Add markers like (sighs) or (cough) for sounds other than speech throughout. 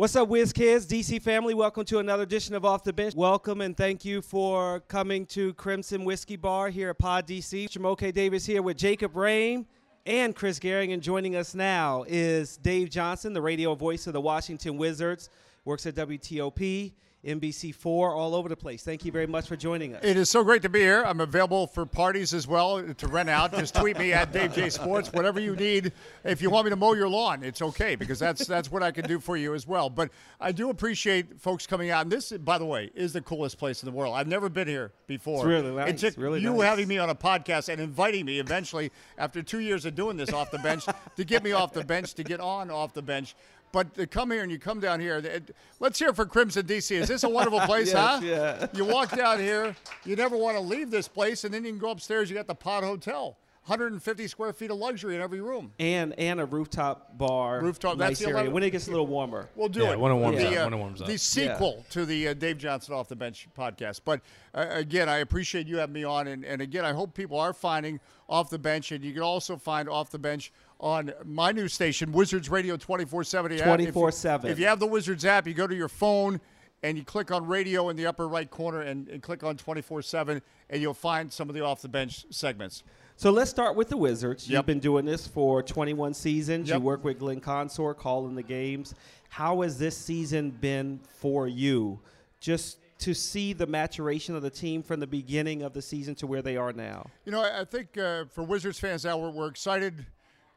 What's up, Whiz Kids, DC family? Welcome to another edition of Off the Bench. Welcome and thank you for coming to Crimson Whiskey Bar here at Pod DC. Jamoke Davis here with Jacob Rain and Chris Gehring. And joining us now is Dave Johnson, the radio voice of the Washington Wizards, works at WTOP. NBC4, all over the place. Thank you very much for joining us. It is so great to be here. I'm available for parties as well to rent out. Just tweet me at Dave J Sports, whatever you need. If you want me to mow your lawn, it's okay because that's that's what I can do for you as well. But I do appreciate folks coming out. And this, by the way, is the coolest place in the world. I've never been here before. It's really nice. It took really you nice. having me on a podcast and inviting me eventually after two years of doing this off the bench to get me off the bench to get on off the bench. But to come here and you come down here, it, let's hear for Crimson DC. Is this a wonderful (laughs) place, Yes, huh? yeah. You walk down here, you never want to leave this place, and then you can go upstairs. You got the Pod Hotel, 150 square feet of luxury in every room. And and a rooftop bar. Rooftop, nice that's area. 11 When it gets a little warmer. We'll do Yeah, it when it warms the, up, uh, when it warms up. The sequel to the uh, Dave Johnson off the bench podcast. But uh, again, I appreciate you having me on, and, and again, I hope people are finding off the bench, and you can also find off the bench on my new station, Wizards Radio 24 7. 24/7. If you have the Wizards app, you go to your phone and you click on radio in the upper right corner and, and click on 24 7, and you'll find some of the off the bench segments. So let's start with the Wizards. You've been doing this for 21 seasons. Yep. You work with Glenn Consor, calling the games. How has this season been for you? Just to see the maturation of the team from the beginning of the season to where they are now. You know, I I think uh, for Wizards fans now, we're, we're excited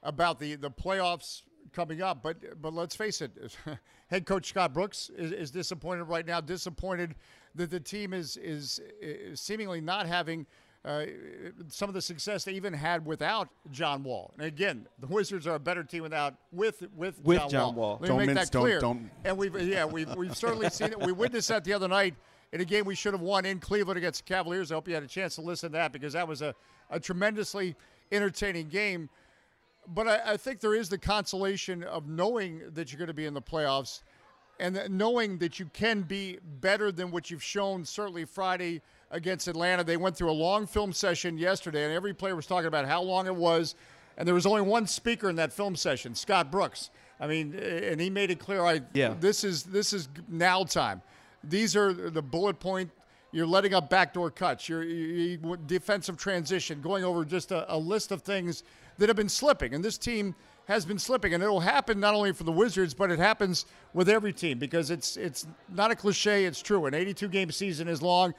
about the, the playoffs coming up. But but let's face it, (laughs) head coach Scott Brooks is, is disappointed right now. Disappointed that the team is is, is seemingly not having. Uh, some of the success they even had without John Wall. And again, the Wizards are a better team without with with, With John, John Wall. Wall. Let me Don't make mince- that don't- clear. don't- And we've yeah we've we've certainly seen it. We witnessed that the other night in a game we should have won in Cleveland against the Cavaliers. I hope you had a chance to listen to that because that was a, a tremendously entertaining game. But I, I think there is the consolation of knowing that you're going to be in the playoffs and that knowing that you can be better than what you've shown certainly Friday against Atlanta. They went through a long film session yesterday, and every player was talking about how long it was. And there was only one speaker in that film session, Scott Brooks. I mean, and he made it clear. I Yeah. this is this is now time. These are the bullet point. You're letting up backdoor cuts. You're, you defensive transition, going over just a, a list of things that have been slipping, and this team has been slipping, and it'll happen not only for the Wizards, but it happens with every team because it's it's not a cliche. It's true. An 82 game season is long,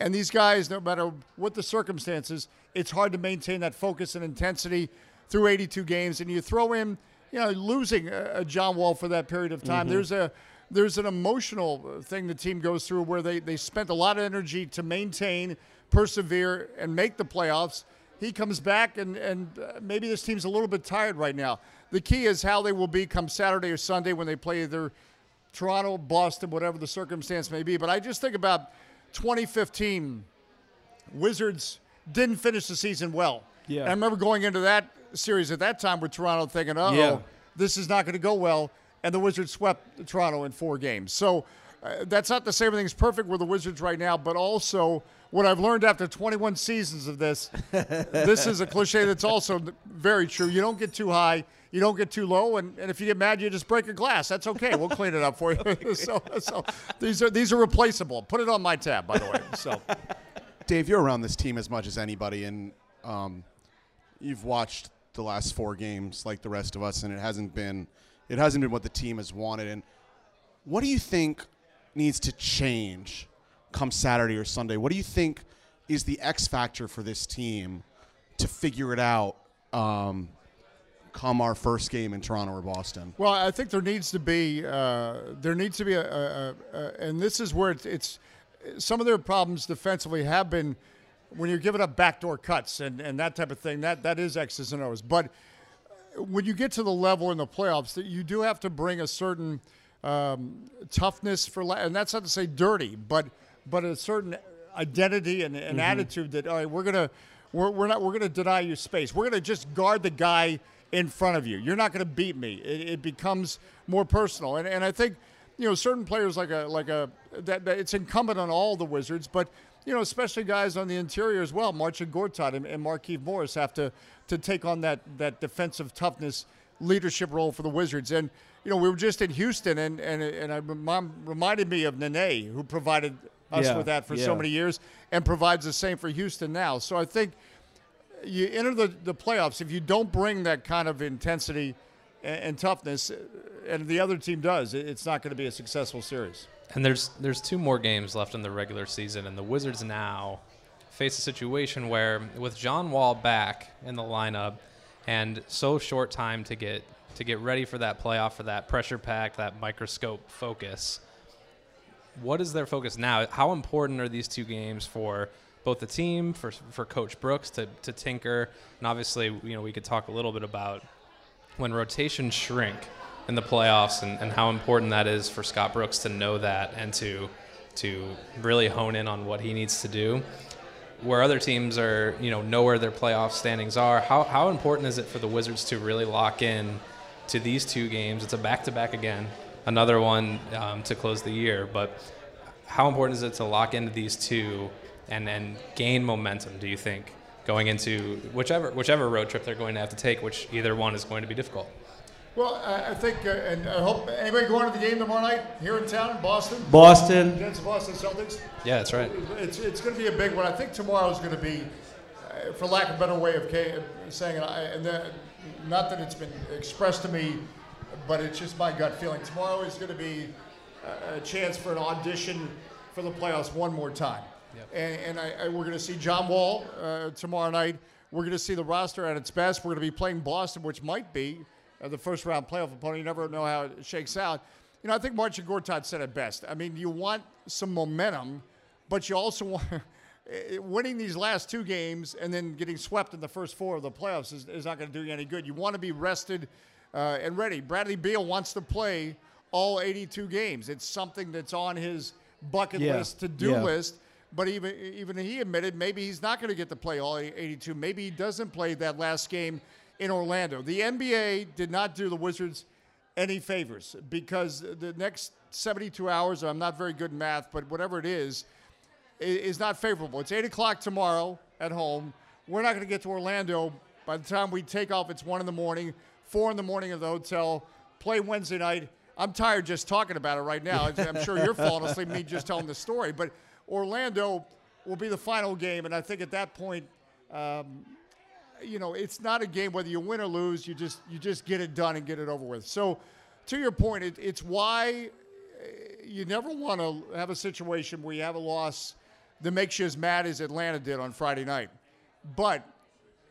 and these guys, no matter what the circumstances, it's hard to maintain that focus and intensity through 82 games. And you throw in, you know, losing a, a John Wall for that period of time. Mm-hmm. There's a there's an emotional thing the team goes through where they, they spent a lot of energy to maintain, persevere, and make the playoffs. He comes back, and, and uh, maybe this team's a little bit tired right now. The key is how they will be come Saturday or Sunday when they play either Toronto, Boston, whatever the circumstance may be. But I just think about 2015, Wizards didn't finish the season well. Yeah. And I remember going into that series at that time with Toronto thinking, oh, Yeah. this is not going to go well. And the Wizards swept Toronto in four games. So uh, that's not to say everything's perfect with the Wizards right now, but also what I've learned after 21 seasons of this, (laughs) this is a cliche that's also very true. You don't get too high, you don't get too low, and, and if you get mad, you just break a glass. That's okay. We'll clean it up for you. (laughs) (laughs) so, so these are these are replaceable. Put it on my tab, by the way. So Dave, you're around this team as much as anybody, and um, you've watched the last four games like the rest of us, and it hasn't been it hasn't been what the team has wanted. And what do you think needs to change come Saturday or Sunday? What do you think is the X factor for this team to figure it out um, come our first game in Toronto or Boston? Well, I think there needs to be uh, there needs to be a, a, a, and this is where it's, it's some of their problems defensively have been when you're giving up backdoor cuts and, and that type of thing. That that is X's and O's. But when you get to the level in the playoffs, that you do have to bring a certain um, toughness for, and that's not to say dirty, but but a certain identity and an attitude that all right, we're gonna we're, we're not we're gonna deny you space. We're gonna just guard the guy in front of you. You're not gonna beat me. It, it becomes more personal, and and I think you know certain players like a like a that, that it's incumbent on all the Wizards, but you know, especially guys on the interior as well, Marcin Gortat and, and Markieff Morris have to to take on that that defensive toughness leadership role for the Wizards. And you know, we were just in Houston, and and and I mom reminded me of Nene, who provided us Yeah, with that for yeah. so many years, and provides the same for Houston now. So I think you enter the, the playoffs if you don't bring that kind of intensity and, and toughness, and the other team does, it's not going to be a successful series. And there's there's two more games left in the regular season, and the Wizards now face a situation where, with John Wall back in the lineup, and so short time to get to get ready for that playoff, for that pressure pack, that microscope focus. What is their focus now? How important are these two games for both the team, for for Coach Brooks to to tinker, and obviously, you know, we could talk a little bit about when rotations shrink in the playoffs and, and how important that is for Scott Brooks to know that and to to really hone in on what he needs to do. Where other teams are, you know, know where their playoff standings are. How, how important is it for the Wizards to really lock in to these two games? It's a back to back again, another one um, to close the year. But how important is it to lock into these two and then gain momentum? Do you think going into whichever whichever road trip they're going to have to take, which either one is going to be difficult? Well, I, I think, uh, and I hope anybody going to the game tomorrow night here in town in Boston Boston. against the Boston Celtics. Yeah, that's right. It's, it's going to be a big one. I think tomorrow is going to be, uh, for lack of a better way of saying it, I, and that, not that it's been expressed to me, but it's just my gut feeling. Tomorrow is going to be a, a chance for an audition for the playoffs one more time. Yep. And, and I, I, we're going to see John Wall uh, tomorrow night. We're going to see the roster at its best. We're going to be playing Boston, which might be uh, the first round playoff opponent. You never know how it shakes out. You know, I think Marcin Gortat said it best. I mean, you want some momentum, but you also (laughs) want winning these last two games and then getting swept in the first four of the playoffs is, is not going to do you any good. You want to be rested uh, and ready. Bradley Beal wants to play all 82 games. It's something that's on his bucket Yeah, list, to do yeah. list. But even even he admitted maybe he's not going to get to play all 82. Maybe he doesn't play that last game in Orlando. The NBA did not do the Wizards any favors because the next 72 hours, I'm not very good in math, but whatever it is, is not favorable. It's 8 o'clock tomorrow at home. We're not going to get to Orlando by the time we take off. It's 1 in the morning, 4 in the morning at the hotel, play Wednesday night. I'm tired just talking about it right now. I'm sure you're falling asleep, me just telling the story. But Orlando will be the final game, and I think at that point, um, you know, it's not a game whether you win or lose. You just you just get it done and get it over with. So, to your point, it, it's why uh, you never want to have a situation where you have a loss that makes you as mad as Atlanta did on Friday night. But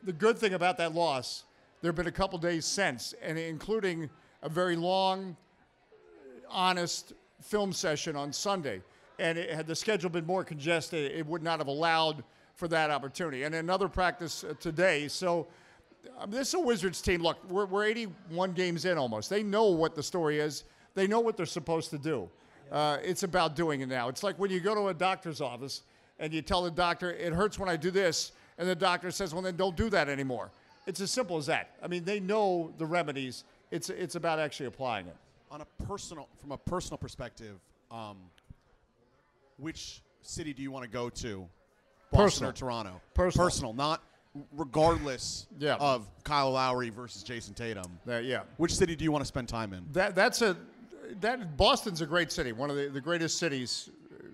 the good thing about that loss, there have been a couple days since, and including a very long, honest film session on Sunday. And it, had the schedule been more congested, it would not have allowed for that opportunity. And another practice uh, today. So um, this is a Wizards team. Look, we're, we're 81 games in almost. They know what the story is. They know what they're supposed to do. Uh, it's about doing it now. It's like when you go to a doctor's office and you tell the doctor, it hurts when I do this, and the doctor says, well, then don't do that anymore. It's as simple as that. I mean, they know the remedies. It's, it's about actually applying it. on a personal from a personal perspective, um, which city do you want to go to? Boston Personal. or Toronto? Personal. not regardless Yeah. of Kyle Lowry versus Jayson Tatum. Uh, yeah. Which city do you want to spend time in? That that's a that Boston's a great city, one of the, the greatest cities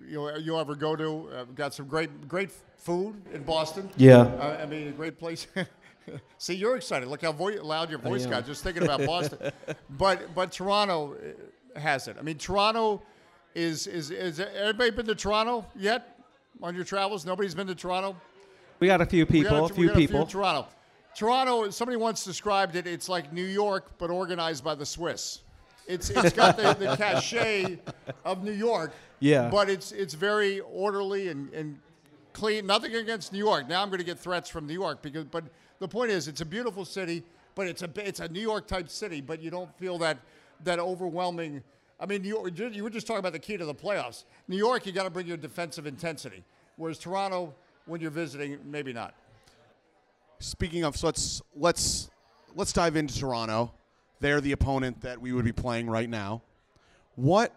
you'll, you'll ever go to. Uh, got some great great food in Boston. Yeah. Uh, I mean, a great place. (laughs) See, you're excited. Look how vo- loud your voice got just thinking about Boston. (laughs) but but Toronto uh, has it. I mean, Toronto is is is everybody been to Toronto yet on your travels? Nobody's been to Toronto. We got a few We got people, a we few got people. Toronto. Toronto. Somebody once described it. It's like New York, but organized by the Swiss. It's it's got the, the (laughs) cachet of New York. Yeah. But it's it's very orderly and, and clean. Nothing against New York. Now I'm going to get threats from New York because. But the point is, it's a beautiful city, but it's a it's a New York type city. But you don't feel that that overwhelming. I mean, you, you were just talking about the key to the playoffs. New York, you got to bring your defensive intensity, whereas Toronto, when you're visiting, maybe not. Speaking of, so let's let's let's dive into Toronto. They're the opponent that we would be playing right now. What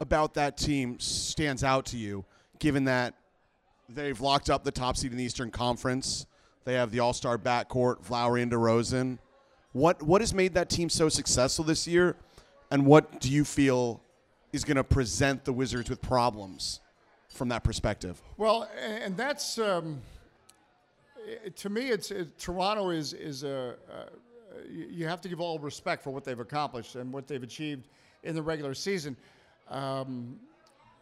about that team stands out to you, given that they've locked up the top seed in the Eastern Conference? They have the All-Star backcourt, Lowry and DeRozan. What what has made that team so successful this year? And what do you feel is going to present the Wizards with problems from that perspective? Well, and that's um, to me. It's it, Toronto is is a. Uh, you you have to give all respect for what they've accomplished and what they've achieved in the regular season. Um,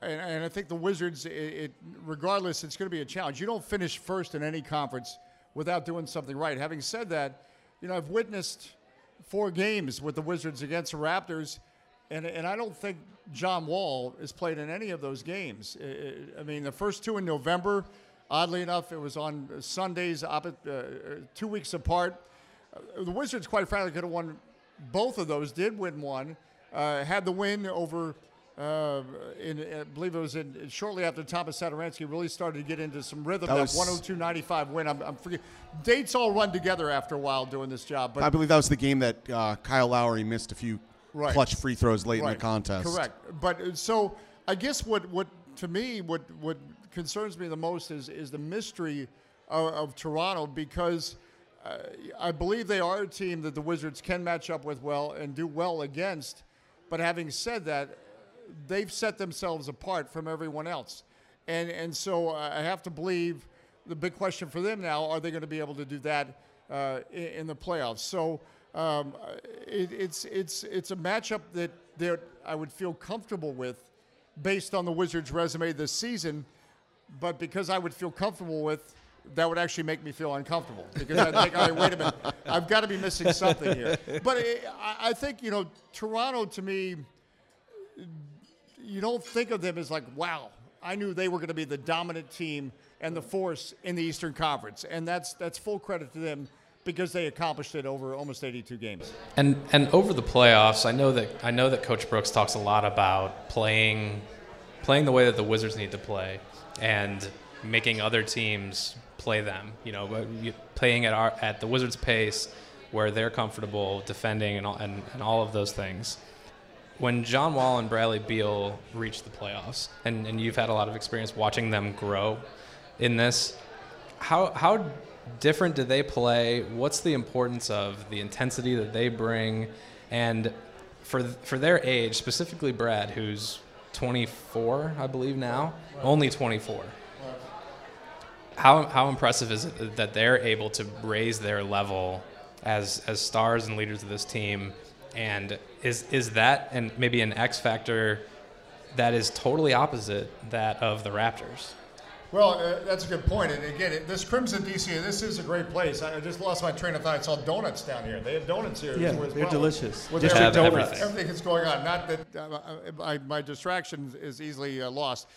and, and I think the Wizards, it, it regardless, it's going to be a challenge. You don't finish first in any conference without doing something right. Having said that, you know I've witnessed four games with the Wizards against the Raptors, and and I don't think John Wall has played in any of those games. I- mean, the first two in November, oddly enough, it was on Sundays, uh, two weeks apart. Uh, The Wizards, quite frankly, could have won both of those. Did win one, uh, had the win over. Uh, in, I believe it was in shortly after Thomas Satoransky really started to get into some rhythm. That That, was- 102.95 win. I'm, I'm forget- Dates all run together after a while doing this job. But I believe that was the game that uh, Kyle Lowry missed a few Right. clutch free throws late in the contest. Correct. But uh, so I guess what, what to me what what concerns me the most is is the mystery of, of Toronto because uh, I believe they are a team that the Wizards can match up with well and do well against. But having said that, they've set themselves apart from everyone else, and and so I have to believe the big question for them now: Are they going to be able to do that uh, in, the playoffs? So um, it, it's it's it's a matchup that that I would feel comfortable with, based on the Wizards' resume this season. But because I would feel comfortable with, that would actually make me feel uncomfortable because I think, all right, wait a minute, I've got to be missing something here. But it, I, I think you know, Toronto to me, you don't think of them as like, wow, I knew they were going to be the dominant team and the force in the Eastern Conference, and that's that's full credit to them because they accomplished it over almost 82 games. And and over the playoffs, I know that I know that Coach Brooks talks a lot about playing playing the way that the Wizards need to play and making other teams play them. You know, playing at our at the Wizards' pace where they're comfortable defending and all, and, and all of those things. When John Wall and Bradley Beal reached the playoffs, and, and you've had a lot of experience watching them grow in this, how how different do they play? What's the importance of the intensity that they bring, and for for their age, specifically Brad, who's 24, I believe now, only 24. How how impressive is it that they're able to raise their level as as stars and leaders of this team, and is is that and maybe an X factor that is totally opposite that of the Raptors? Well, uh, that's a good point. And again, it, this Crimson DC, this is a great place. I, I just lost my train of thought. I saw donuts down here. They have donuts here. Yeah, as they're delicious. With District everything, donuts. everything that's going on. Not that uh, I, my distraction is easily uh, lost.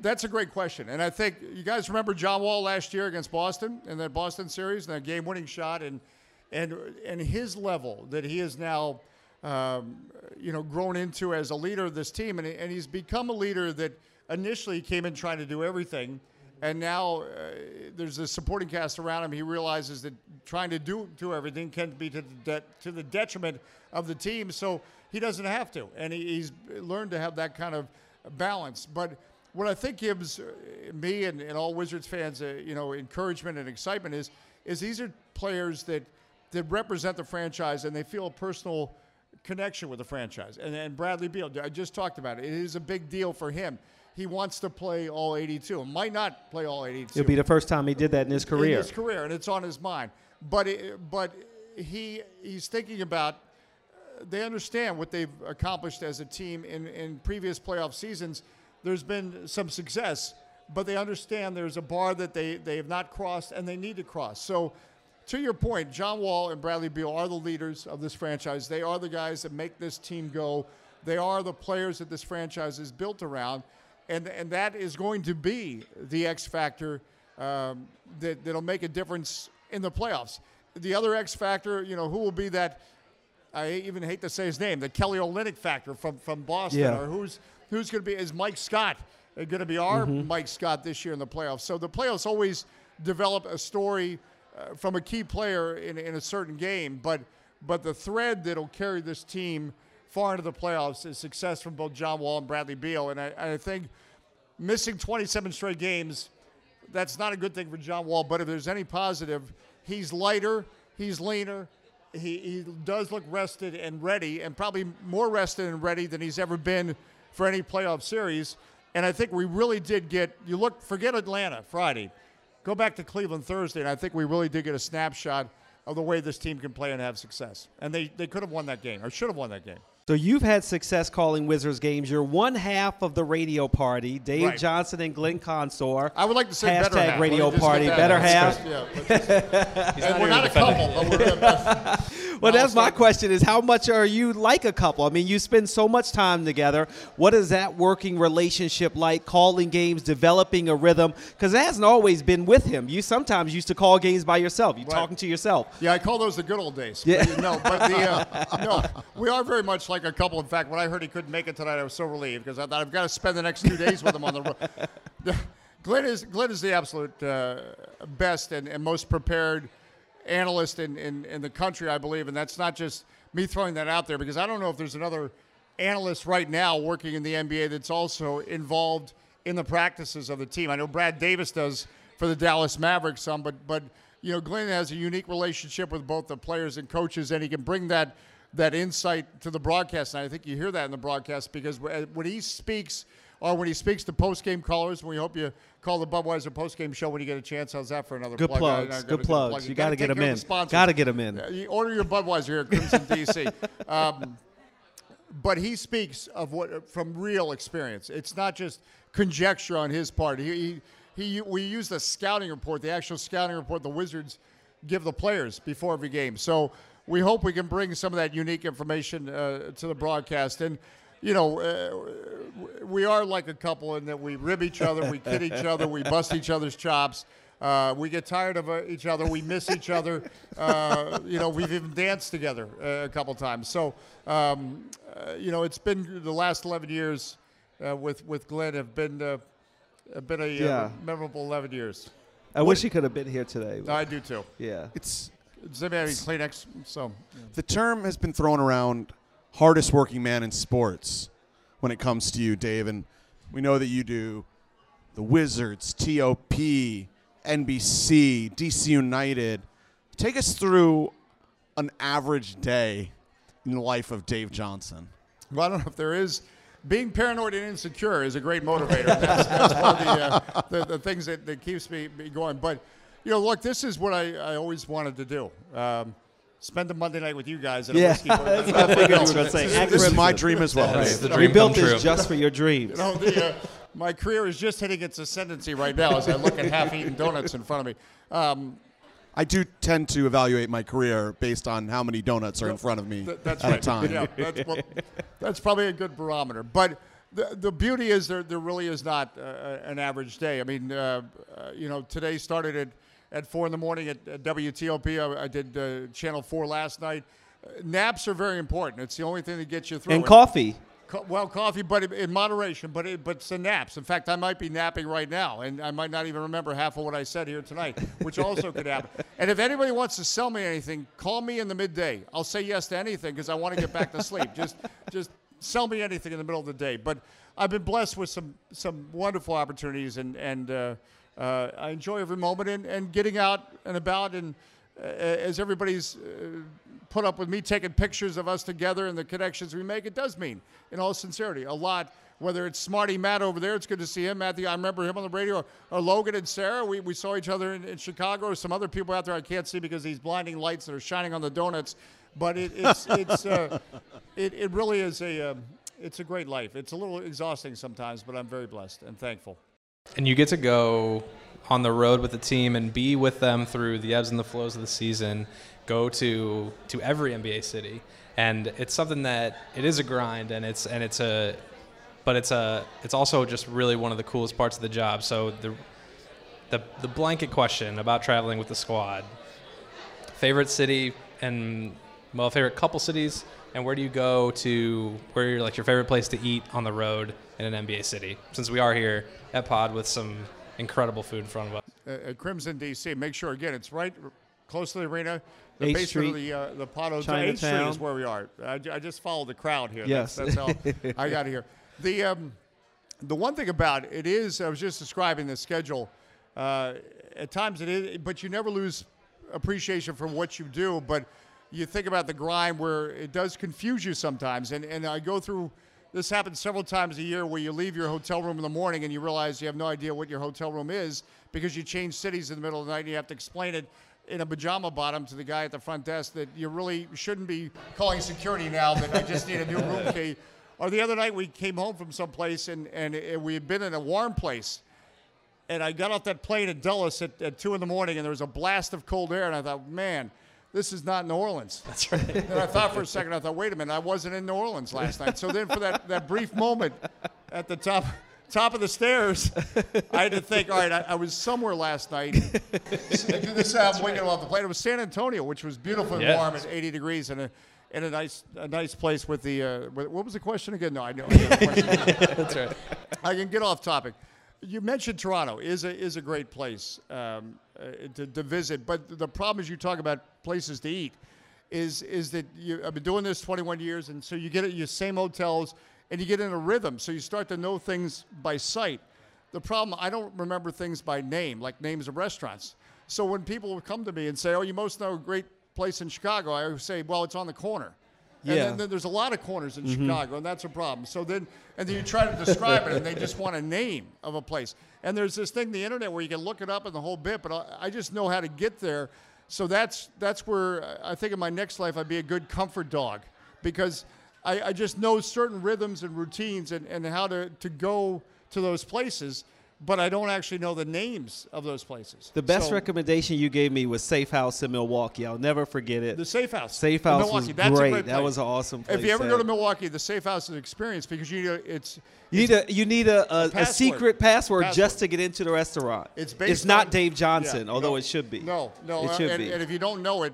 That's a great question. And I think you guys remember John Wall last year against Boston in that Boston series, and that game winning shot, and, and, and his level that he is now. Um, you know, grown into as a leader of this team, and, and he's become a leader that initially came in trying to do everything, and now uh, there's a supporting cast around him. He realizes that trying to do do everything can be to the, de- to the detriment of the team, so he doesn't have to, and he, he's learned to have that kind of balance. But what I think gives uh, me and, and all Wizards fans, uh, you know, encouragement and excitement is is these are players that that represent the franchise and they feel a personal connection with the franchise. And, and Bradley Beal, I just talked about it. It is a big deal for him. He wants to play all 82. Might not play all 82 It'll be the first time he did that in his career. in his career, and it's on his mind. But it, but he he's thinking about. uh, They understand what they've accomplished as a team in, in previous playoff seasons. There's been some success, but they understand there's a bar that they, they have not crossed and they need to cross. So, to your point, John Wall and Bradley Beal are the leaders of this franchise. They are the guys that make this team go. They are the players that this franchise is built around, and and that is going to be the X factor um, that that'll make a difference in the playoffs. The other X factor, you know, who will be that? I even hate to say his name, the Kelly Olynyk factor from from Boston, Yeah. or who's who's going to be? Is Mike Scott going to be our Mike Scott this year in the playoffs? So the playoffs always develop a story uh, from a key player in, in a certain game, but but the thread that'll carry this team far into the playoffs is success from both John Wall and Bradley Beal, and I, I think missing 27 straight games, that's not a good thing for John Wall. But if there's any positive, he's lighter, he's leaner, he, he does look rested and ready, and probably more rested and ready than he's ever been for any playoff series. And I think we really did get. You look, forget Atlanta Friday, go back to Cleveland Thursday, and I think we really did get a snapshot of the way this team can play and have success. And they, they could have won that game, or should have won that game. So you've had success calling Wizards games. You're one half of the radio party. Dave Right. Johnson and Glenn Consor. I would like to say better Hashtag radio Let me just party, better half. Yeah, let's just- (laughs) He's and we're not a couple, but we're (laughs) Well, that's my question: is how much are you like a couple? I mean, you spend so much time together. What is that working relationship like? Calling games, developing a rhythm, because it hasn't always been with him. You sometimes used to call games by yourself. You Right. talking to yourself. Yeah, I call those the good old days. Yeah. But, no, but the uh, (laughs) no, we are very much like a couple. In fact, when I heard he couldn't make it tonight, I was so relieved because I thought I've got to spend the next two days with him on the road. (laughs) Glenn is Glenn is the absolute uh, best and, and most prepared analyst in, in, in the country, I believe, and that's not just me throwing that out there because I don't know if there's another analyst right now working in the NBA that's also involved in the practices of the team. I know Brad Davis does for the Dallas Mavericks some, but but you know Glenn has a unique relationship with both the players and coaches, and he can bring that that insight to the broadcast. And I think you hear that in the broadcast because when he speaks or when he speaks to post-game callers, we hope you call the Budweiser post-game show when you get a chance. How's that for another Good plug? plugs, I- I good gotta do the plugs. plug. You gotta get take 'em care of in. Gotta get 'em in. Uh, you order your Budweiser here at Crimson DC. (laughs) Um, but he speaks of what from real experience. It's not just conjecture on his part. He, he, he we use the scouting report, the actual scouting report the Wizards give the players before every game. So we hope we can bring some of that unique information uh, to the broadcast. And you know, uh, we are like a couple in that we rib each other, we kid each other, we bust each other's chops. Uh, we get tired of uh, each other. We miss each other. Uh, you know, we've even danced together uh, a couple times. So, um, uh, you know, it's been the last 11 years uh, with with Glenn have been uh, have been a uh, Yeah. memorable 11 years. I wish he could have been here today. I do too. yeah. It's Does anybody have Kleenex? So, the term has been thrown around hardest working man in sports when it comes to you, Dave, and we know that you do the Wizards, TOP, NBC, DC United. Take us through an average day in the life of Dave Johnson. well, I don't know if there is. Being paranoid and insecure is a great motivator. That's, that's one of the, uh, the, the things that, that keeps me, me going. But, you know, look, this is what I, I always wanted to do. Um, spend a Monday night with you guys at a Yeah, whiskey bar. (laughs) that's what I figured you were gonna say. This is- This is my dream as well. It's Dave. the we built this just for your dreams. (laughs) No, the, uh, my career is just hitting its ascendancy right now as I look at half-eaten donuts in front of me. Um, I do tend to evaluate my career based on how many donuts are in front of me th- that's at right. a time. Yeah, that's, well, that's probably a good barometer. But the, the beauty is there, there really is not uh, an average day. I mean, uh, uh, you know, today started at, at 4 in the morning at, at WTOP. I, I did uh, Channel 4 last night. Uh, naps are very important. It's the only thing that gets you through. and it. coffee. Co- well, coffee, but in- in moderation. But it, but some naps. In fact, I might be napping right now, and I might not even remember half of what I said here tonight, which also could happen. (laughs) And if anybody wants to sell me anything, call me in the midday. I'll say yes to anything because I want to get back to sleep. (laughs) Just just sell me anything in the middle of the day. But I've been blessed with some some wonderful opportunities, and and uh, uh, I enjoy every moment and, and getting out and about and uh, as everybody's uh, put up with me taking pictures of us together and the connections we make, it does mean, in all sincerity, a lot. Whether it's Smarty Matt over there, it's good to see him. Matthew, I remember him on the radio. Or, or Logan and Sarah, we, we saw each other in, in Chicago. Or some other people out there I can't see because these blinding lights that are shining on the donuts. But it, it's (laughs) it's uh, it, it really is a um, it's a great life. It's a little exhausting sometimes, but I'm very blessed and thankful. And you get to go on the road with the team and be with them through the ebbs and the flows of the season. Go to to every NBA city, and it's something that it is a grind, and it's and it's a, but it's a it's also just really one of the coolest parts of the job. So the the the blanket question about traveling with the squad, favorite city and well favorite couple cities, and where do you go to where you're like your favorite place to eat on the road in an NBA city? Since we are here at Pod with some incredible food in front of us. uh, at Crimson DC. Make sure again, it's right close to the arena. The Eighth basement of the uh, the Pod Hotel. Eighth Street Chinatown. is where we are. I, I just followed the crowd here. Yes. that's, that's how I got here. (laughs) The um, the one thing about it is, I was just describing the schedule. Uh, at times it is, but you never lose appreciation for what you do. But you think about the grind where it does confuse you sometimes. And, and I go through, this happens several times a year where you leave your hotel room in the morning and you realize you have no idea what your hotel room is because you change cities in the middle of the night and you have to explain it in a pajama bottom to the guy at the front desk that you really shouldn't be calling security now that I just need a new room (laughs) key. Or the other night we came home from someplace and, and it, we had been in a warm place and I got off that plane at Dulles at, at two in the morning, and there was a blast of cold air, and I thought, man, this is not New Orleans. That's right. (laughs) And I thought for a second, I thought, wait a minute, I wasn't in New Orleans last night. So then, for that, that brief moment at the top top of the stairs, I had to think, all right, I, I was somewhere last night. (laughs) this is how I'm winging off the plane. It was San Antonio, which was beautiful and Yeah. warm at 80 degrees, and a and a nice a nice place with the. Uh, with- what was the question again? No, I know. I know the question. (laughs) That's right. I can get off topic. You mentioned Toronto is a is a great place um, uh, Uh, to, to visit, but the problem is you talk about places to eat. Is is that you, I've been doing this 21 years, and so you get at your same hotels, and you get in a rhythm. So you start to know things by sight. The problem I don't remember things by name, like names of restaurants. So when people come to me and say, "Oh, you most know a great place in Chicago," I say, "Well, it's on the corner." And Yeah. then, then there's a lot of corners in mm-hmm. Chicago, and that's a problem. So then, and then you try to describe it, and they just want a name of a place. And there's this thing, the internet, where you can look it up and the whole bit, but I, I just know how to get there. So that's that's where uh, I think in my next life I'd be a good comfort dog, because I, I just know certain rhythms and routines and, and how to, to go to those places, but I don't actually know the names of those places. The best So, recommendation you gave me was Safe House in Milwaukee. I'll never forget it. the Safe House. Safe in House Milwaukee. was That's great. great That was an awesome place. If you ever go to Milwaukee, the Safe House is an experience because you need a, it's You need a you need a, a, a secret password, Password. just to get into the restaurant. It's based It's not on- Dave Johnson, Yeah, although no, it should be. No, no, it uh, should and, be. and if you don't know it,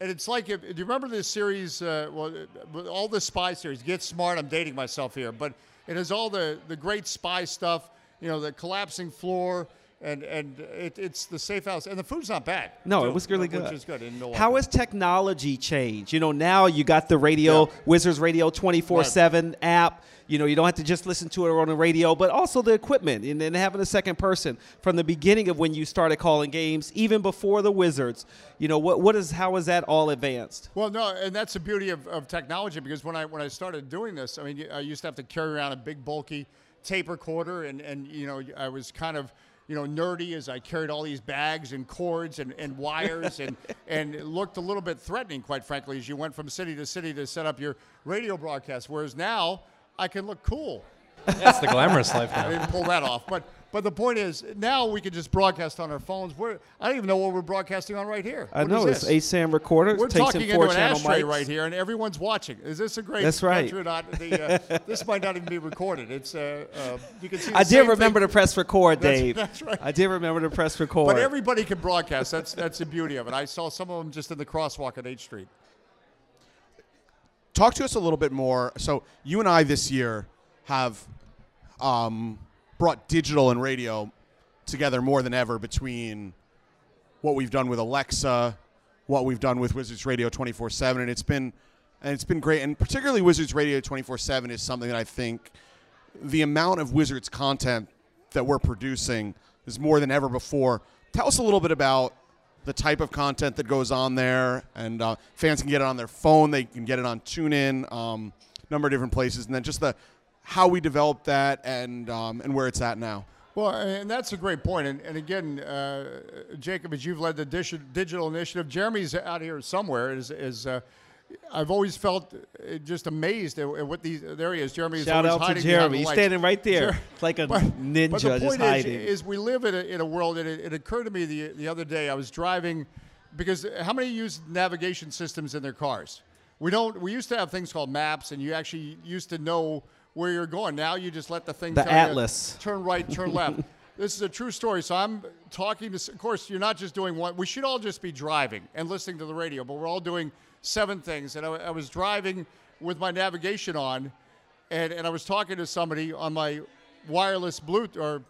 and it's like if do you remember this series? Uh, well, all the spy series. Get smart. I'm dating myself here, but it has all the the great spy stuff. You know, the collapsing floor. And and it, it's the safe house, and the food's not bad. No, too, it was really which good. is good. How has technology changed? You know, now you got the radio, Yeah. Wizards Radio 24 7 app. You know, you don't have to just listen to it on the radio, but also the equipment and then having a second person from the beginning of when you started calling games, even before the Wizards. You know, what, what is, how is that all advanced? Well, no, and that's the beauty of, of technology because when I when I started doing this, I mean, I used to have to carry around a big bulky tape recorder, and and you know, I was kind of you know nerdy as I carried all these bags and cords and, and wires, and (laughs) and it looked a little bit threatening, quite frankly, as you went from city to city to set up your radio broadcast. Whereas now, I can look cool. That's the glamorous life (laughs) I didn't pull that off, but. But the point is, now we can just broadcast on our phones. We're, I don't even know what we're broadcasting on right here. I What know is it's? ASAM recorder. We're takes talking in into an ashtray mics. right here, and everyone's watching. Is this a great That's right. country or not? The, uh, (laughs) this might not even be recorded. It's uh, uh, you can see. I same did remember thing, to press record, That's- Dave. that's right. I did remember to press record. but everybody can broadcast. That's that's the beauty of it. I saw some of them just in the crosswalk at H Street. talk to us a little bit more. So you and I this year have um, brought digital and radio together more than ever between what we've done with Alexa, what we've done with Wizards Radio 24/7, and it's been and it's been great. And particularly Wizards Radio 24/7 is something that I think the amount of Wizards content that we're producing is more than ever before. Tell us a little bit about the type of content that goes on there, and uh, fans can get it on their phone. They can get it on TuneIn, um, number of different places, and then just the how we developed that and um, and where it's at now. Well, and that's a great point. And, and again, uh, Jacob, as you've led the dish, digital initiative, Jeremy's out here somewhere. Is, is uh, I've always felt uh, just amazed at, at what these. There he is. Jeremy Shout always out to hiding behind Jeremy. He's standing right there. Sure. It's (laughs) like a But- ninja but the just point hiding. is, is we live in a, in a world, and it, it occurred to me the, the other day, I was driving, because how many use navigation systems in their cars? We don't, we used to have things called maps, and you actually used to know where you're going. Now you just let the thing The tell you, turn right, turn left. (laughs) This is a true story. So I'm talking to, of course, you're not just doing one. We should all just be driving and listening to the radio, but we're all doing seven things. And I, I was driving with my navigation on, and, and I was talking to somebody on my wireless Bluetooth or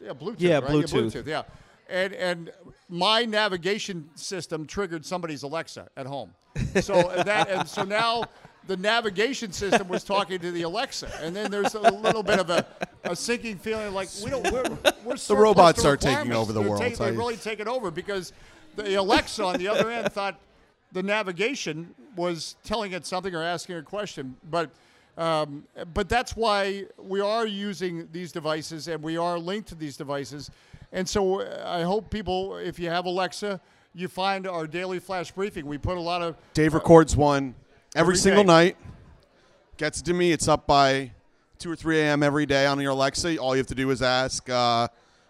yeah, Bluetooth. Yeah, right? Bluetooth. Bluetooth. Yeah, and and my navigation system triggered somebody's Alexa at home. So (laughs) that and so now the navigation system was talking to the Alexa, and then there's a little bit of a, a sinking feeling like we don't we're, we're surplus robots are taking over the They're world, ta- I'll tell they're you. really taken over because the Alexa on the other end thought the navigation was telling it something or asking a question. But um, but that's why we are using these devices and we are linked to these devices. And so uh, I hope people, if you have Alexa, you find our daily flash briefing. We put a lot of Dave records one every, Every single day. night. Gets to me. It's up by two or three a.m. every day on your Alexa. All you have to do is ask uh,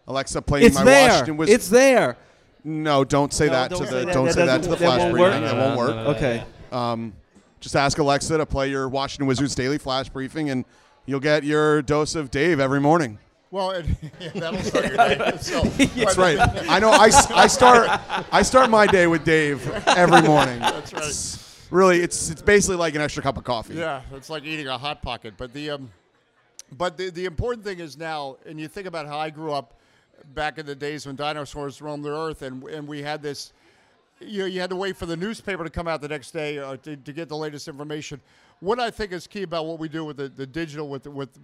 Alexa, play It's my there. Washington Wizards. It's there. no, don't say No, that don't to say the that. don't That say that to the flash won't briefing. work? That won't work. no, no, Okay. Um, just ask Alexa to play your Washington Wizards daily flash briefing, and you'll get your dose of Dave every morning. well, it, (laughs) yeah, that'll start your day. (laughs) So, That's right. I know. I, s- I start I start my day with Dave every morning. That's right. Really, it's it's basically like an extra cup of coffee. Yeah, it's like eating a hot pocket. But the um, but the the important thing is now, and you think about how I grew up back in the days when dinosaurs roamed the earth, and and we had this. You know, you had to wait for the newspaper to come out the next day uh, to, to get the latest information. What I think is key about what we do with the, the digital with the, with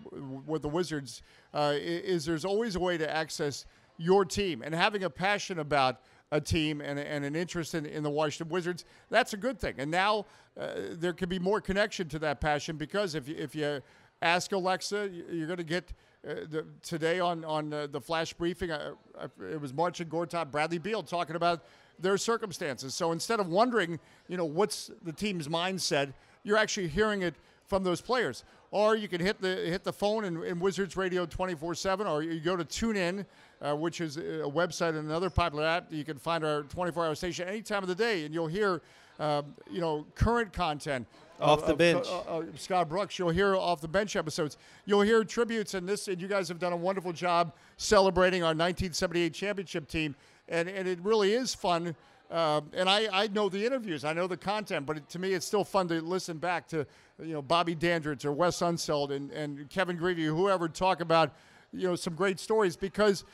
with the Wizards uh, is there's always a way to access your team and having a passion about a team and, and an interest in, in the Washington Wizards, that's a good thing. And now uh, there can be more connection to that passion because if you, if you ask Alexa, you- you're going to get uh, the, today on, on uh, the flash briefing, uh, uh, it was Marcin Gortat, Bradley Beal talking about their circumstances. So instead of wondering, you know, what's the team's mindset, you're actually hearing it from those players. Or you can hit the hit the phone in, in Wizards Radio 24/7, or you go to TuneIn, uh, which is a website and another popular app. You can find our 24-hour station any time of the day, and you'll hear, um, you know, current content. Off of- the of, bench. uh, uh, Scott Brooks. You'll hear off the bench episodes. You'll hear tributes, and this. And you guys have done a wonderful job celebrating our 1978 championship team, and and it really is fun. Uh, and I, I know the interviews, I know the content, but it, to me, it's still fun to listen back to, you know, Bobby Dandridge or Wes Unseld and, and Kevin Grevey, whoever talk about, you know, some great stories because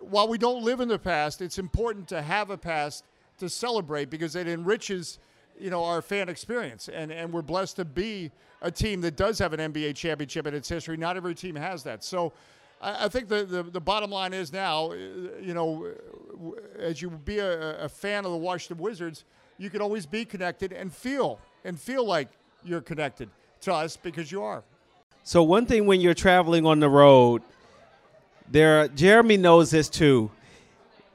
while we don't live in the past, it's important to have a past to celebrate because it enriches, you know, our fan experience. And and we're blessed to be a team that does have an NBA championship in its history. Not every team has that. So I, think the, the the bottom line is now, uh, you know, as you be a, a fan of the Washington Wizards, you can always be connected and feel and feel like you're connected to us because you are. So one thing when you're traveling on the road, there Jeremy knows this too.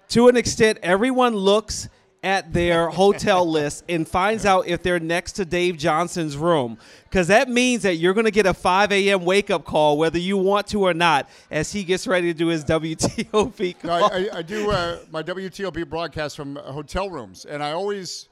To an extent, everyone looks at their hotel list and finds out if they're next to Dave Johnson's room. Because that means that you're going to get a 5 a.m. wake up call, whether you want to or not, as he gets ready to do his (laughs) WTOP No, call. I, I, I do uh, my WTOP broadcast from hotel rooms, and I always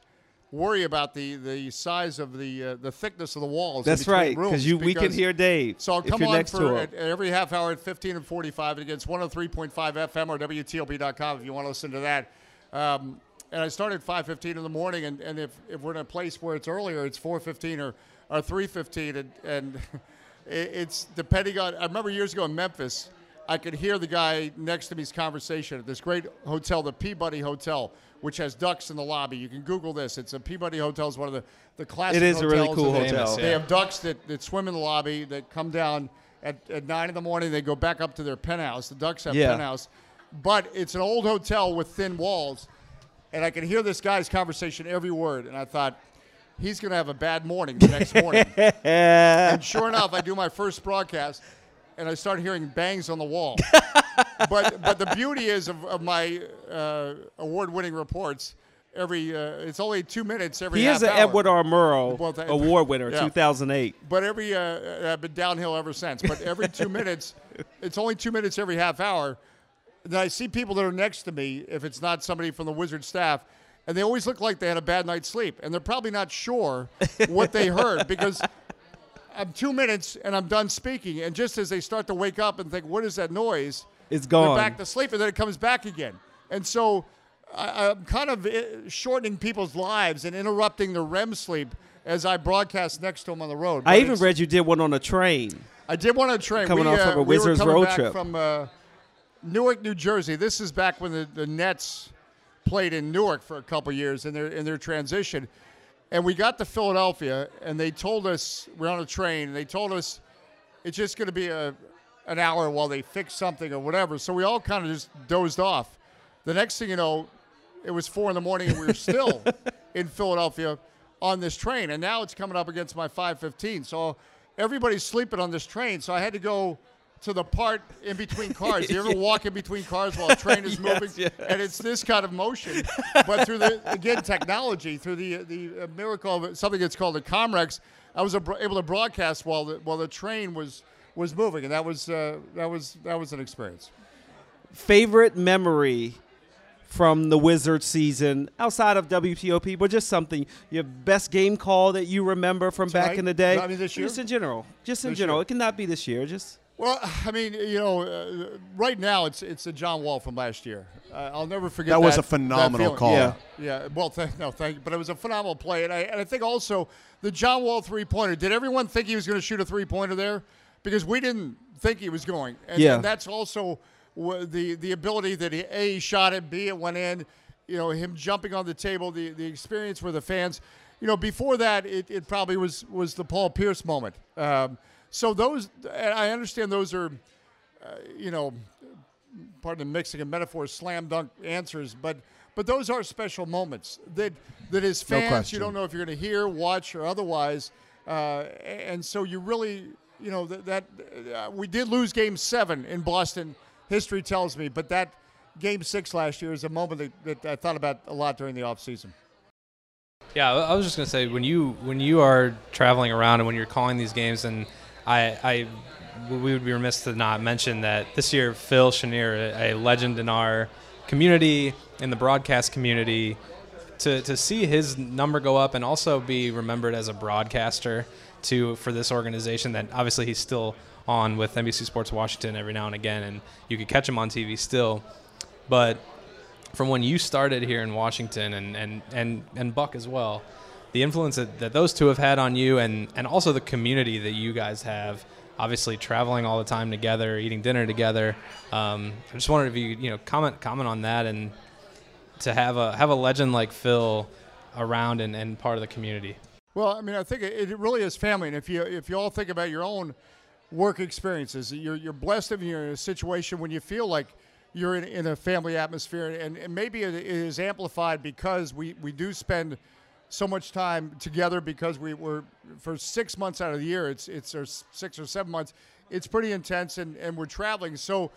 worry about the, the size of the uh, the thickness of the walls. That's right, rooms because you we can hear Dave So I'll come on for at, every half hour at 15 and 45 against 103.5 FM or WTOP.com if you want to listen to that. Um, and I start at 5:15 in the morning, and, and if, if we're in a place where it's earlier, it's 4:15 or or 3:15, and and (laughs) it, it's depending on. I remember years ago in Memphis, I could hear the guy next to me's conversation at this great hotel, the Peabody Hotel, which has ducks in the lobby. You can Google this. It's a Peabody Hotel is one of the the classic. It is a really hotels, cool and they- hotel. They have ducks that, that swim in the lobby that come down at, at nine in the morning. They go back up to their penthouse. The ducks have Yeah. penthouse, but it's an old hotel with thin walls, and I can hear this guy's conversation every word. And I thought, he's going to have a bad morning the next morning. (laughs) and sure enough, I do my first broadcast, and I start hearing bangs on the wall. (laughs) but but the beauty is of, of my uh, award-winning reports. Every uh, it's only two minutes every. He half is an hour. Edward R. Murrow Well, that- award winner, Yeah. 2008. But every uh, I've been downhill ever since. But every two minutes, it's only two minutes every half hour. Then I see people that are next to me, if it's not somebody from the Wizard staff, and they always look like they had a bad night's sleep, and they're probably not sure what they heard (laughs) because I'm two minutes and I'm done speaking, and just as they start to wake up and think, "What is that noise?" It's they're gone. back to sleep, and then it comes back again. And so I, I'm kind of uh, shortening people's lives and interrupting their REM sleep as I broadcast next to them on the road. I even read you did one on a train. I did want to train. Coming we, off uh, of a we Wizards coming road back trip. from uh, Newark, New Jersey. This is back when the, the Nets played in Newark for a couple years in their in their transition. And we got to Philadelphia, and they told us we're on a train. And they told us it's just going to be a an hour while they fix something or whatever. So we all kind of just dozed off. The next thing you know, it was four in the morning, and we were still (laughs) in Philadelphia on this train, and now it's coming up against my 515. So everybody's sleeping on this train, so I had to go to the part in between cars. You (laughs) ever walk in between cars while a train is (laughs) Yes, moving? yes. And it's this kind of motion, but through the again technology, through the the uh, miracle of something that's called a Comrex, I was able to broadcast while the while the train was was moving, and that was uh, that was that was an experience. Favorite memory from the Wizard season outside of WTOP, but just something your best game call that you remember from back in the day. I mean, this year? Just in general. Just in This general. year. It cannot be this year. Just Well, (sighs) I mean, you know, uh, right now it's it's a John Wall from last year. Uh, I'll never forget That was a phenomenal call. Yeah. Yeah. Well, th- no, thank you. But it was a phenomenal play, and I and I think also the John Wall three pointer. Did everyone think he was going to shoot a three pointer there? Because we didn't think he was going. And, Yeah. and that's also the the ability that he a he shot it, b it went in. You know, him jumping on the table, the the experience for the fans. You know, before that, it, it probably was was the Paul Pierce moment. Um, so those, I understand those are, uh, you know, pardon the mixing of metaphors, slam dunk answers, but but those are special moments that that as No fans you don't know if you're going to hear, watch, or otherwise, uh, and so you really, you know, that, that uh, we did lose Game Seven in Boston. History tells me, but that Game Six last year is a moment that, that I thought about a lot during the offseason. Yeah, I I was just gonna say when you when you are traveling around and when you're calling these games, and I, I we would be remiss to not mention that this year Phil Chenier, a legend in our community, in the broadcast community, to to see his number go up and also be remembered as a broadcaster to for this organization that obviously he's still on with NBC Sports Washington every now and again, and you could catch him on TV still, but from when you started here in Washington and, and, and, and Buck as well, the influence that, that those two have had on you and, and also the community that you guys have, obviously traveling all the time together, eating dinner together. Um, I just wondered if you you know comment comment on that and to have a have a legend like Phil around and, and part of the community. Well, I mean, I think it, it really is family, and if you if you all think about your own work experiences, you're you're blessed if you're in a situation when you feel like you're in, in a family atmosphere, and, and maybe it is amplified because we we do spend so much time together because we were for six months out of the year. It's it's or six or seven months. It's pretty intense, and, and we're traveling so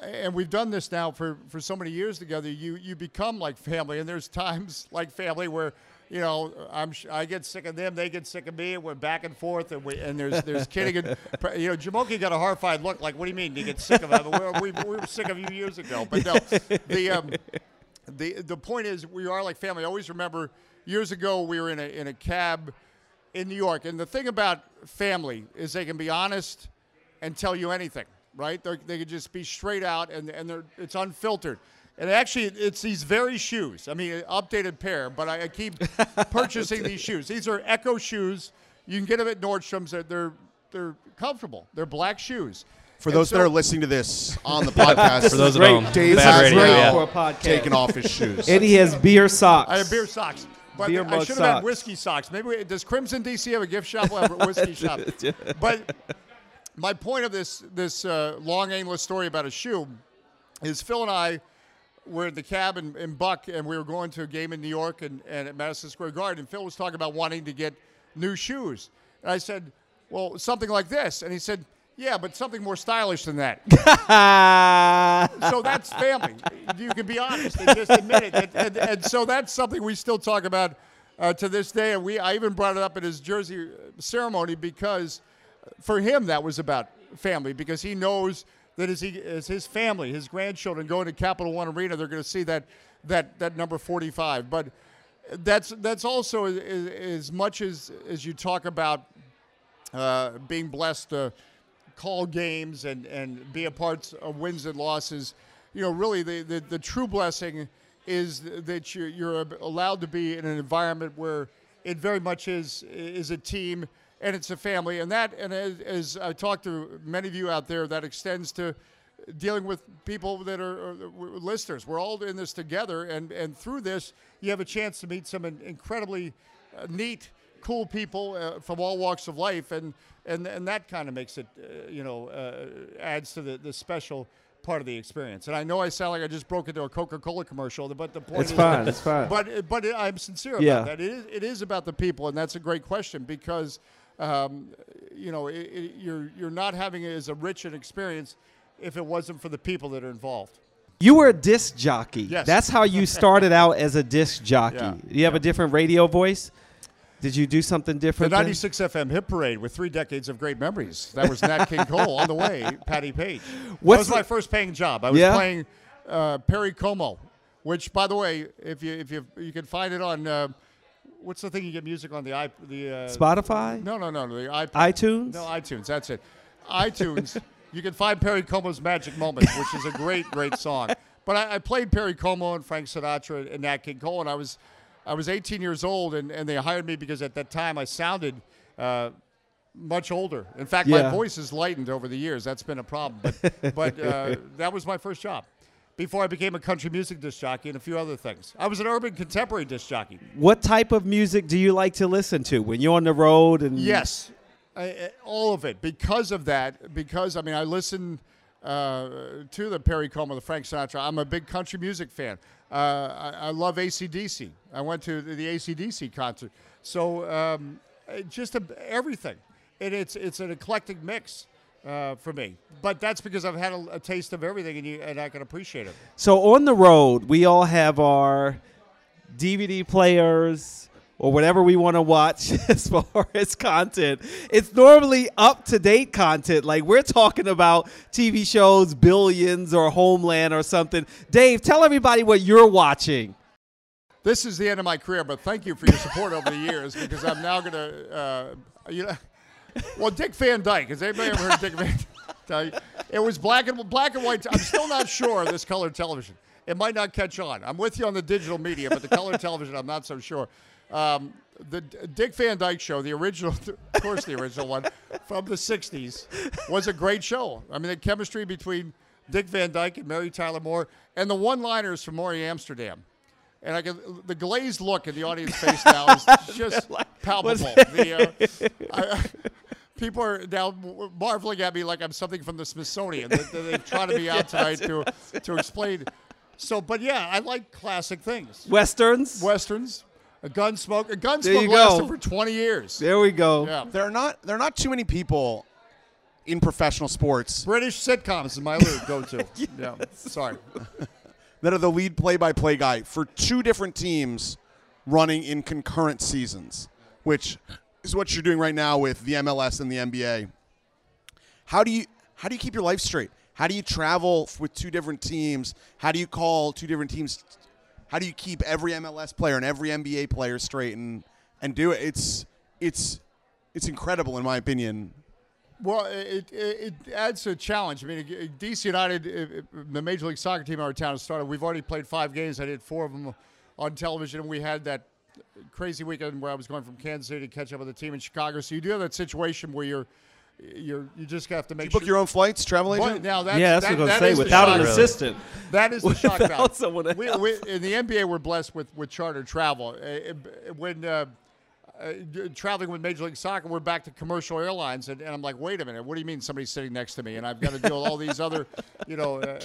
and we've done this now for, for so many years together. You you become like family, and there's times (laughs) like family where you know I'm I get sick of them, they get sick of me, and we're back and forth, and we and there's there's kidding, and (laughs) you know Jamoki got a horrified look, like what do you mean you get sick of him? We, we, we were sick of you years ago, but no, the um, the the point is we are like family. I always remember years ago we were in a in a cab in New York, and the thing about family is they can be honest and tell you anything, right? They're, they can just be straight out, and and they're, it's unfiltered. And actually, it's these very shoes. I mean, an updated pair, but I, I keep (laughs) purchasing these shoes. These are Ecco shoes. You can get them at Nordstrom's. They're they're, they're comfortable. They're black shoes. For And those so- that are listening to this (laughs) on the podcast, For those at great. home, Dave bad radio, yeah. for a podcast. taking off his shoes. And he has beer socks. I have beer socks. But Beer I should have had whiskey socks. Maybe we, does Crimson DC have a gift shop? We'll have a whiskey (laughs) shop. But my point of this this uh, long aimless story about a shoe is Phil and I were in the cab in, in Buck, and we were going to a game in New York and, and at Madison Square Garden. And Phil was talking about wanting to get new shoes, and I said, "Well, something like this," and he said. Yeah, but something more stylish than that. (laughs) so that's family. You can be honest and just admit it. And, and, and so that's something we still talk about uh, to this day. And we, I even brought it up at his jersey ceremony because for him that was about family because he knows that as, he, as his family, his grandchildren go into Capital One Arena, they're going to see that, that, that number 45. But that's, that's also as, as much as, as you talk about uh, being blessed to call games and, and be a part of wins and losses. You know, really, the, the, the true blessing is that you're, you're allowed to be in an environment where it very much is is a team and it's a family. And that, and as, as I talked to many of you out there, that extends to dealing with people that are, are listeners. We're all in this together, and, and through this, you have a chance to meet some incredibly uh, neat cool people uh, from all walks of life, and and and that kind of makes it, uh, you know, uh, adds to the, the special part of the experience. And I know I sound like I just broke into a Coca-Cola commercial, but the point It's is fine. It's fine. but but I'm sincere about that. It is it is about the people, and that's a great question because um, you know it, it, you're you're not having as a rich an experience if it wasn't for the people that are involved. You were a disc jockey. Yes. That's how you started out as a disc (laughs) jockey. Yeah, Do you have a different radio voice? Did you do something The different? then? 96 FM Hit Parade with three decades of great memories. That was Nat King Cole on the way, (laughs) Patti Page. What's that was my first paying job. I was Yeah? playing uh, Perry Como, which, by the way, if you if you you can find it on uh, what's the thing you get music on the i the uh, Spotify? No, no, no, the iPod. iTunes? No, iTunes. That's it. iTunes. (laughs) you can find Perry Como's Magic Moments, which is a great, great song. But I, I played Perry Como and Frank Sinatra and Nat King Cole, and I was, I was 18 years old, and, and they hired me because at that time I sounded uh, much older. In fact, Yeah. my voice has lightened over the years. That's been a problem. But, (laughs) but uh, that was my first job. Before I became a country music disc jockey and a few other things, I was an urban contemporary disc jockey. What type of music do you like to listen to when you're on the road? And Yes, I, I- all of it. Because of that, because I mean, I listen uh, to the Perry Como, the Frank Sinatra. I'm a big country music fan. Uh, I, I love ACDC. I went to the ACDC concert. So um, just a, everything, and it's it's an eclectic mix. Uh, for me, but that's because I've had a, a taste of everything, and, you, and I can appreciate it. So on the road, we all have our DVD players or whatever we want to watch (laughs) as far as content. It's normally up to date content. Like we're talking about TV shows, Billions or Homeland or something. Dave, tell everybody what you're watching. this is the end of my career, but thank you for your support over the years because I'm now going to, uh, you know, well, Dick Van Dyke. Has anybody ever heard of Dick Van Dyke? It was black and black and white. I'm still not sure of this color television. It might not catch on. I'm with you on the digital media, but the color television, I'm not so sure. Um, the Dick Van Dyke Show, the original, (laughs) of course, the original one from the '60s, was a great show. I mean, the chemistry between Dick Van Dyke and Mary Tyler Moore, and the one-liners from Morey Amsterdam. And I can, the glazed look in the audience face now is (laughs) just palpable. The, uh, I, people are now marveling at me like I'm something from the Smithsonian. They, they, try to be (laughs) out tonight to to explain. So, but yeah, I like classic things. Westerns? Westerns, a Gunsmoke. A There Gunsmoke you lasted go. for 20 years. There we go. Yeah. There are not there are not too many people in professional sports British sitcoms is my other (laughs) go-to. Yeah. Sorry. (laughs) that are the lead play-by-play guy for two different teams running in concurrent seasons, which is what you're doing right now with the MLS and the NBA. How do you how do you keep your life straight? How do you travel with two different teams? How do you call two different teams? How do you keep every MLS player and every NBA player straight and and do it? It's it's it's incredible in my opinion. Well, it, it, it adds a challenge. I mean, DC United, the Major League Soccer team in our town has started. We've already played five games. I did four of them on television, and we had that crazy weekend where I was going from Kansas City to catch up with the team in Chicago. So you do have that situation where you're, you're, you just have to make You book your own flights, travel But agent. now that's, yeah, that's that, what I was that going to say. Without an assistant. that is the (laughs) shock Without someone else. we, in the NBA, we're blessed with, with charter travel. Uh, uh, when uh, uh, traveling with Major League Soccer, we're back to commercial airlines, and, and I'm like, wait a minute, what do you mean somebody's sitting next to me, and I've got to deal with all these other, (laughs) you know, uh,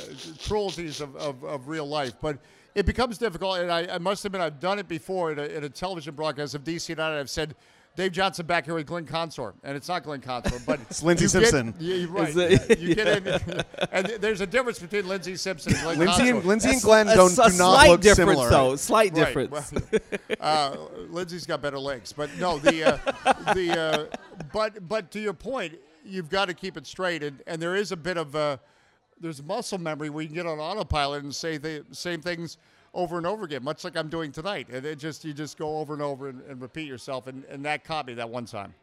cruelties of, of, of real life, but. It becomes difficult, and I, I must admit I've done it before in a, in a television broadcast of DC United. I've said, Dave Johnson back here with Glenn Consor, and it's not Glenn Consor, but it's Lindsey you get- Simpson. yeah, you're right. Is it- you get in, (laughs) and there's a difference between Lindsey Simpson and Glenn Lindsay Consor. and, Lindsay and Glenn a- don't a do not slight look difference, similar. though. Slight Right, difference. well, (laughs) uh, Lindsay's got better legs, but no, the uh, the uh, but but to your point, you've got to keep it straight, and, and there is a bit of uh, there's muscle memory where you can get on autopilot and say the same things over and over again, much like I'm doing tonight, and it just you just go over and over and, and repeat yourself, and, and that caught me that one time.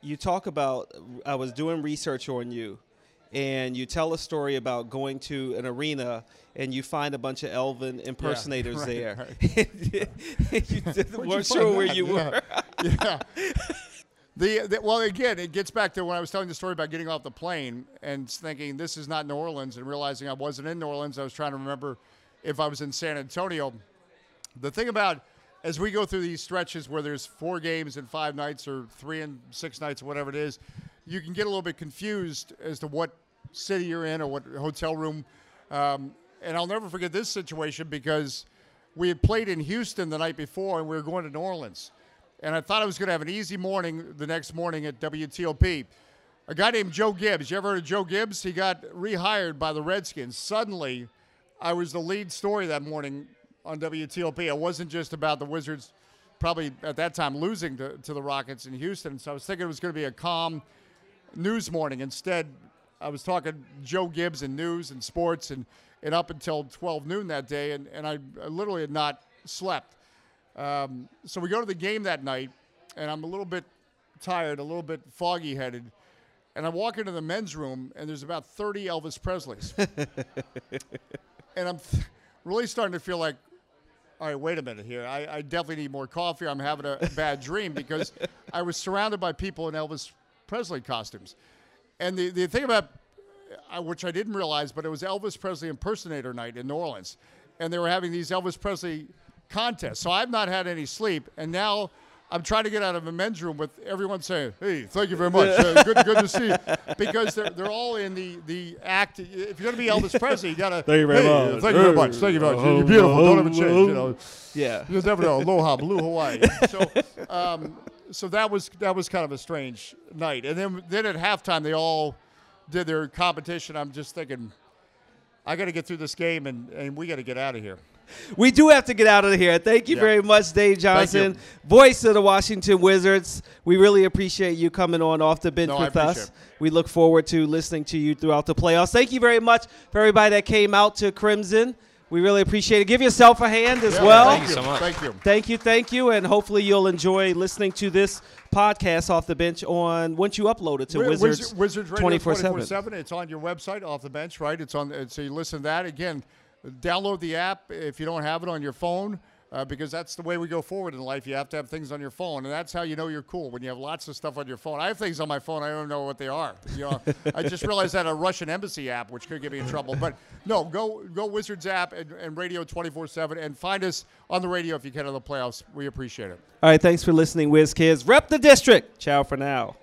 you talk about I was doing research on you and you tell a story about going to an arena and you find a bunch of Elvis impersonators right, there. right. (laughs) you weren't you sure where that? you Yeah. were. (laughs) yeah. The, the well again, it gets back to when I was telling the story about getting off the plane and thinking this is not New Orleans and realizing I wasn't in New Orleans. I was trying to remember if I was in San Antonio. The thing about as we go through these stretches where there's four games in five nights or three and six nights or whatever it is, you can get a little bit confused as to what city you're in or what hotel room. Um, and I'll never forget this situation because we had played in Houston the night before and we were going to New Orleans. And I thought I was going to have an easy morning the next morning at WTOP. A guy named Joe Gibbs. You ever heard of Joe Gibbs? He got rehired by the Redskins. Suddenly, I was the lead story that morning on WTOP. It wasn't just about the Wizards, probably at that time losing to, to the Rockets in Houston. So I was thinking it was going to be a calm news morning. Instead, I was talking Joe Gibbs and news and sports and, and up until 12 noon that day, and, and I, I literally had not slept. Um, so we go to the game that night, and I'm a little bit tired, a little bit foggy headed. And I walk into the men's room, and there's about 30 Elvis Presleys. (laughs) and I'm th- really starting to feel like, all right, wait a minute here. I, I definitely need more coffee. I'm having a bad dream because (laughs) I was surrounded by people in Elvis Presley costumes. And the, the thing about, uh, which I didn't realize, but it was Elvis Presley impersonator night in New Orleans. And they were having these Elvis Presley contests. So I've not had any sleep. And now I'm trying to get out of a men's room with everyone saying, "Hey, thank you very (laughs) much. Uh, good, good to see you," because they're, they're all in the, the act. If you're going to be Elvis Presley, you got to. Thank you very hey, much. Thank you very much. Thank you very much. You're beautiful. Don't ever change. You know, Yeah. you never know. Aloha, blue Hawaii. (laughs) So, um, so that was that was kind of a strange night. And then then at halftime, they all did their competition. I'm just thinking, I got to get through this game, and, and we got to get out of here. (laughs) We do have to get out of here. Thank you Yeah. very much, Dave Johnson, voice of the Washington Wizards. We really appreciate you coming on off the bench No, with us. it. We look forward to listening to you throughout the playoffs. Thank you very much for everybody that came out to Crimson. We really appreciate it. Give yourself a hand as Yeah, well. Thank you so much. Thank you. Thank you, thank you, and hopefully you'll enjoy listening to this podcast off the bench on once you upload it to Wi- Wizards Wizards, Wizards Radio 24 24 7. 7. It's on your website, off the bench, right? It's on. So you listen to that again. Download the app if you don't have it on your phone, uh, because that's the way we go forward in life. You have to have things on your phone, and that's how you know you're cool when you have lots of stuff on your phone. I have things on my phone I don't know what they are. You know, I just realized that a Russian embassy app, which could get me in trouble. But no, go go Wizards app and, and radio 24 seven, and find us on the radio if you can on the playoffs. We appreciate it. All right, thanks for listening, Wiz Kids. Rep the district. Ciao for now.